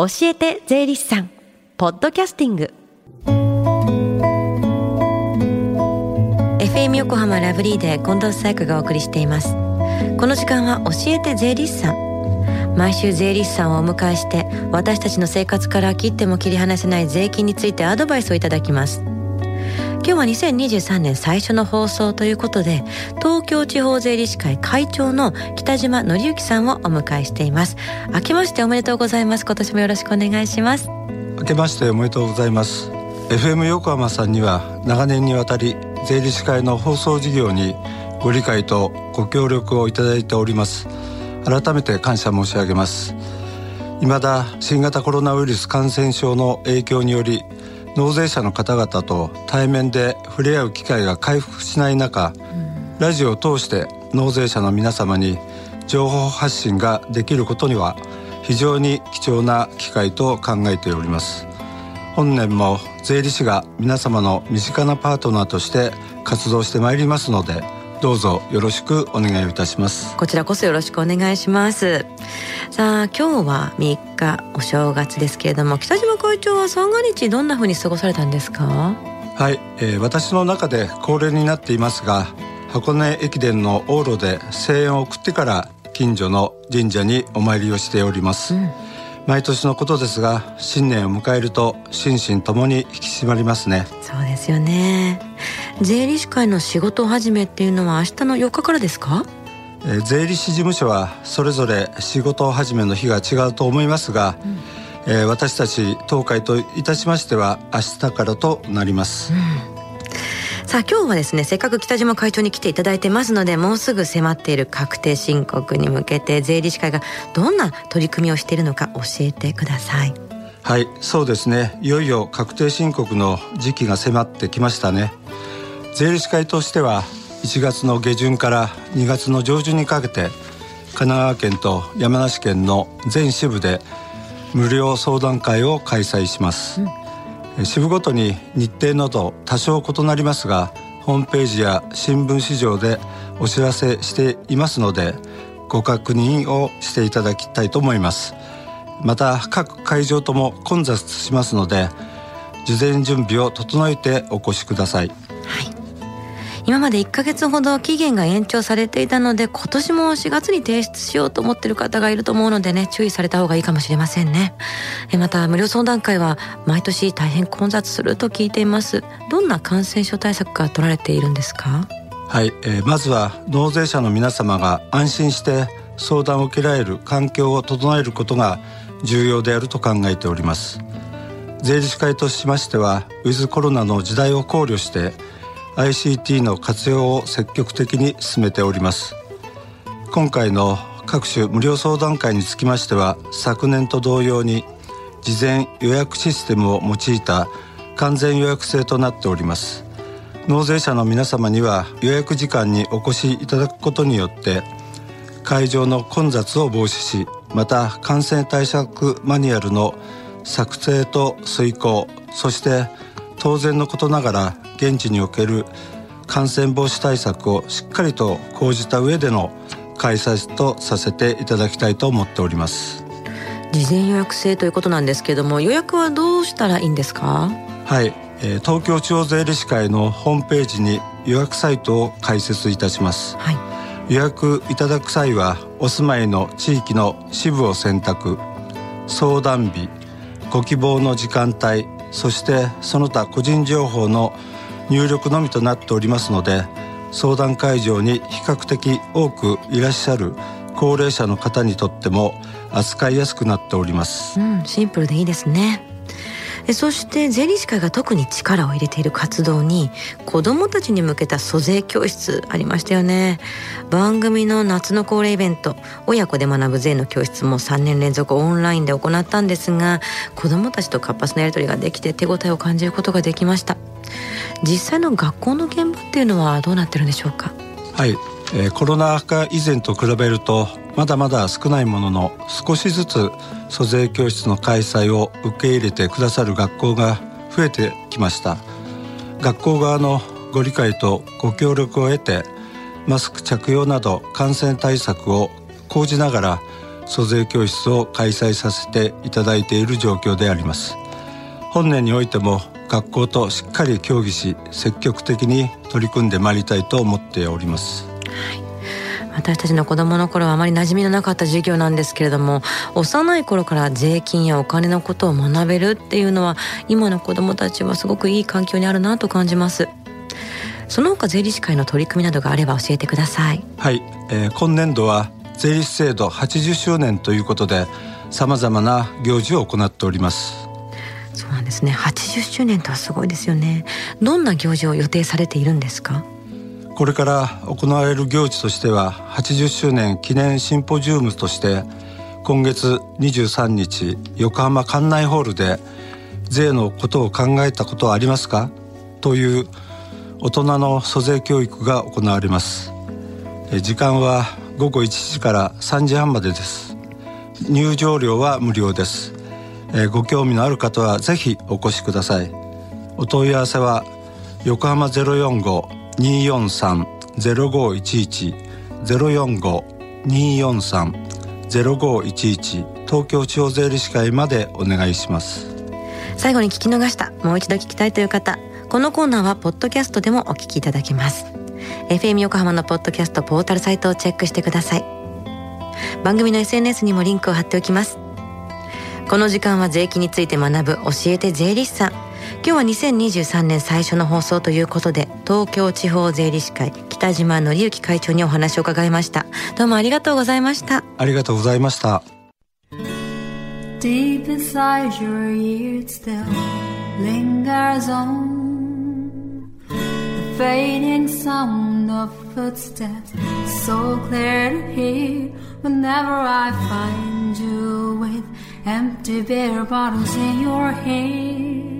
教えて税理士さん。ポッドキャスティング。FM 横浜ラブリーで近藤紗友香がお送りしています。この時間は教えて税理士さん。毎週税理士さんをお迎えして私たちの生活から切っても切り離せない税金についてアドバイスをいただきます。今日は2023年最初の放送ということで東京地方税理士会会長の北島紀之さんをお迎えしています。明けましておめでとうございます。今年もよろしくお願いします。明けましておめでとうございます。FM 横浜さんには長年にわたり税理士会の放送事業にご理解とご協力をいただいております。改めて感謝申し上げます。未だ新型コロナウイルス感染症の影響により納税者の方々と対面で触れ合う機会が回復しない中、ラジオを通して納税者の皆様に情報発信ができることには非常に貴重な機会と考えております。本年も税理士が皆様の身近なパートナーとして活動してまいりますのでどうぞよろしくお願いいたします。こちらこそよろしくお願いします。さあ今日は3日お正月ですけれども北島会長は三が日どんな風に過ごされたんですか？はい、えー、私の中で恒例になっていますが箱根駅伝の往路で声援を送ってから近所の神社にお参りをしております、うん毎年のことですが新年を迎えると心身ともに引き締まりますね。そうですよね。税理士会の仕事始めっていうのは明日の4日からですか？えー、税理士事務所はそれぞれ仕事始めの日が違うと思いますが、うん、えー、私たち東海といたしましては明日からとなります、うんさあ今日はですねせっかく北島会長に来ていただいてますのでもうすぐ迫っている確定申告に向けて税理士会がどんな取り組みをしているのか教えてください。はいそうですね。いよいよ確定申告の時期が迫ってきましたね。税理士会としては1月の下旬から2月の上旬にかけて神奈川県と山梨県の全支部で無料相談会を開催します、うん支部ごとに日程など多少異なりますがホームページや新聞市場でお知らせしていますのでご確認をしていただきたいと思います。また各会場とも混雑しますので事前準備を整えてお越しください。今まで1ヶ月ほど期限が延長されていたので今年も4月に提出しようと思ってる方がいると思うのでね注意された方がいいかもしれませんね。えまた無料相談会は毎年大変混雑すると聞いています。どんな感染症対策が取られているんですか？はい、えー、まずは納税者の皆様が安心して相談を受けられる環境を整えることが重要であると考えております。税理士会としましてはウィズコロナの時代を考慮して ICT の活用を積極的に進めております。今回の各種無料相談会につきましては昨年と同様に事前予約システムを用いた完全予約制となっております。納税者の皆様には予約時間にお越しいただくことによって会場の混雑を防止しまた感染対策マニュアルの作成と遂行そして当然のことながら現地における感染防止対策をしっかりと講じた上での開催とさせていただきたいと思っております。事前予約制ということなんですけども予約はどうしたらいいんですか？はい、えー、東京地方税理士会のホームページに予約サイトを開設いたします、はい、予約いただく際はお住まいの地域の支部を選択。相談日ご希望の時間帯そしてその他個人情報の入力のみとなっておりますので相談会場に比較的多くいらっしゃる高齢者の方にとっても扱いやすくなっております、うん、シンプルでいいですね。そして税理士会が特に力を入れている活動に子どもたちに向けた租税教室ありましたよね。番組の夏の恒例イベント親子で学ぶ税の教室も3年連続オンラインで行ったんですが子どもたちと活発なやり取りができて手応えを感じることができました。実際の学校の現場っていうのはどうなってるんでしょうか？はい、え、コロナ禍以前と比べるとまだまだ少ないものの少しずつ租税教室の開催を受け入れてくださる学校が増えてきました。学校側のご理解とご協力を得てマスク着用など感染対策を講じながら租税教室を開催させていただいている状況であります。本年においても学校としっかり協議し積極的に取り組んでまいりたいと思っております、私たちの子供の頃はあまり馴染みのなかった授業なんですけれども幼い頃から税金やお金のことを学べるっていうのは今の子供たちはすごくいい環境にあるなと感じます。その他税理士会の取り組みなどがあれば教えてください。はい、えー、今年度は税理士制度80周年ということでさまざまな行事を行っております。そうなんですね。80周年とはすごいですよね。どんな行事を予定されているんですか？これから行われる行事としては80周年記念シンポジウムとして今月23日横浜館内ホールで税のことを考えたことはありますか？という大人の租税教育が行われます。時間は午後1時から3時半までです。入場料は無料です。ご興味のある方はぜひお越しください。お問い合わせは横浜045 243-051-045-243-0511東京地方税理士会までお願いします。最後に聞き逃したもう一度聞きたいという方このコーナーはポッドキャストでもお聞きいただけます。FM 横浜のポッドキャストポータルサイトをチェックしてください。番組の SNS にもリンクを貼っておきます。この時間は税金について学ぶ教えて税理士さん。今日は2023年最初の放送ということで東京地方税理士会北島則之会長にお話を伺いましたどうもありがとうございましたありがとうございました Deep inside your ears still lingers on The fading sound of footsteps So clear to hear Whenever I find you with Empty beer bottles in your hand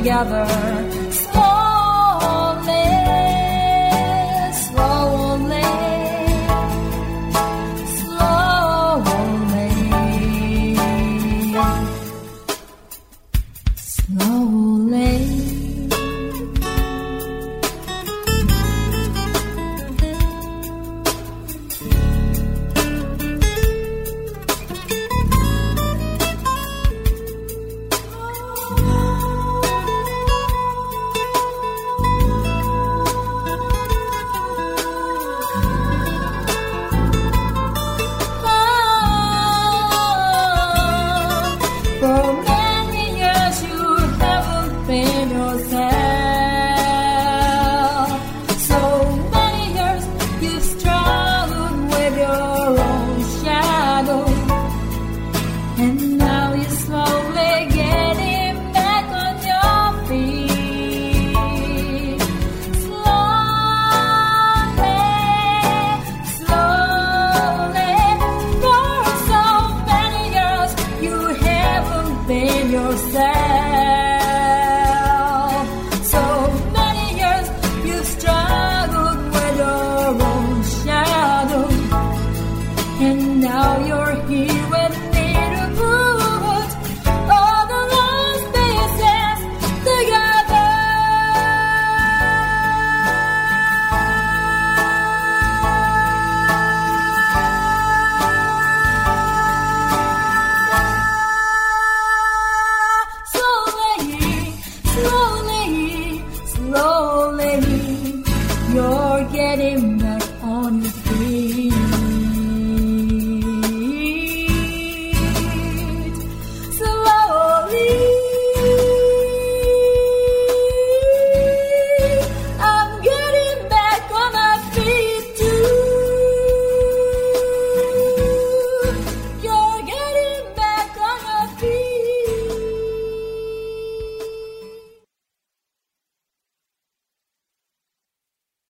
Together.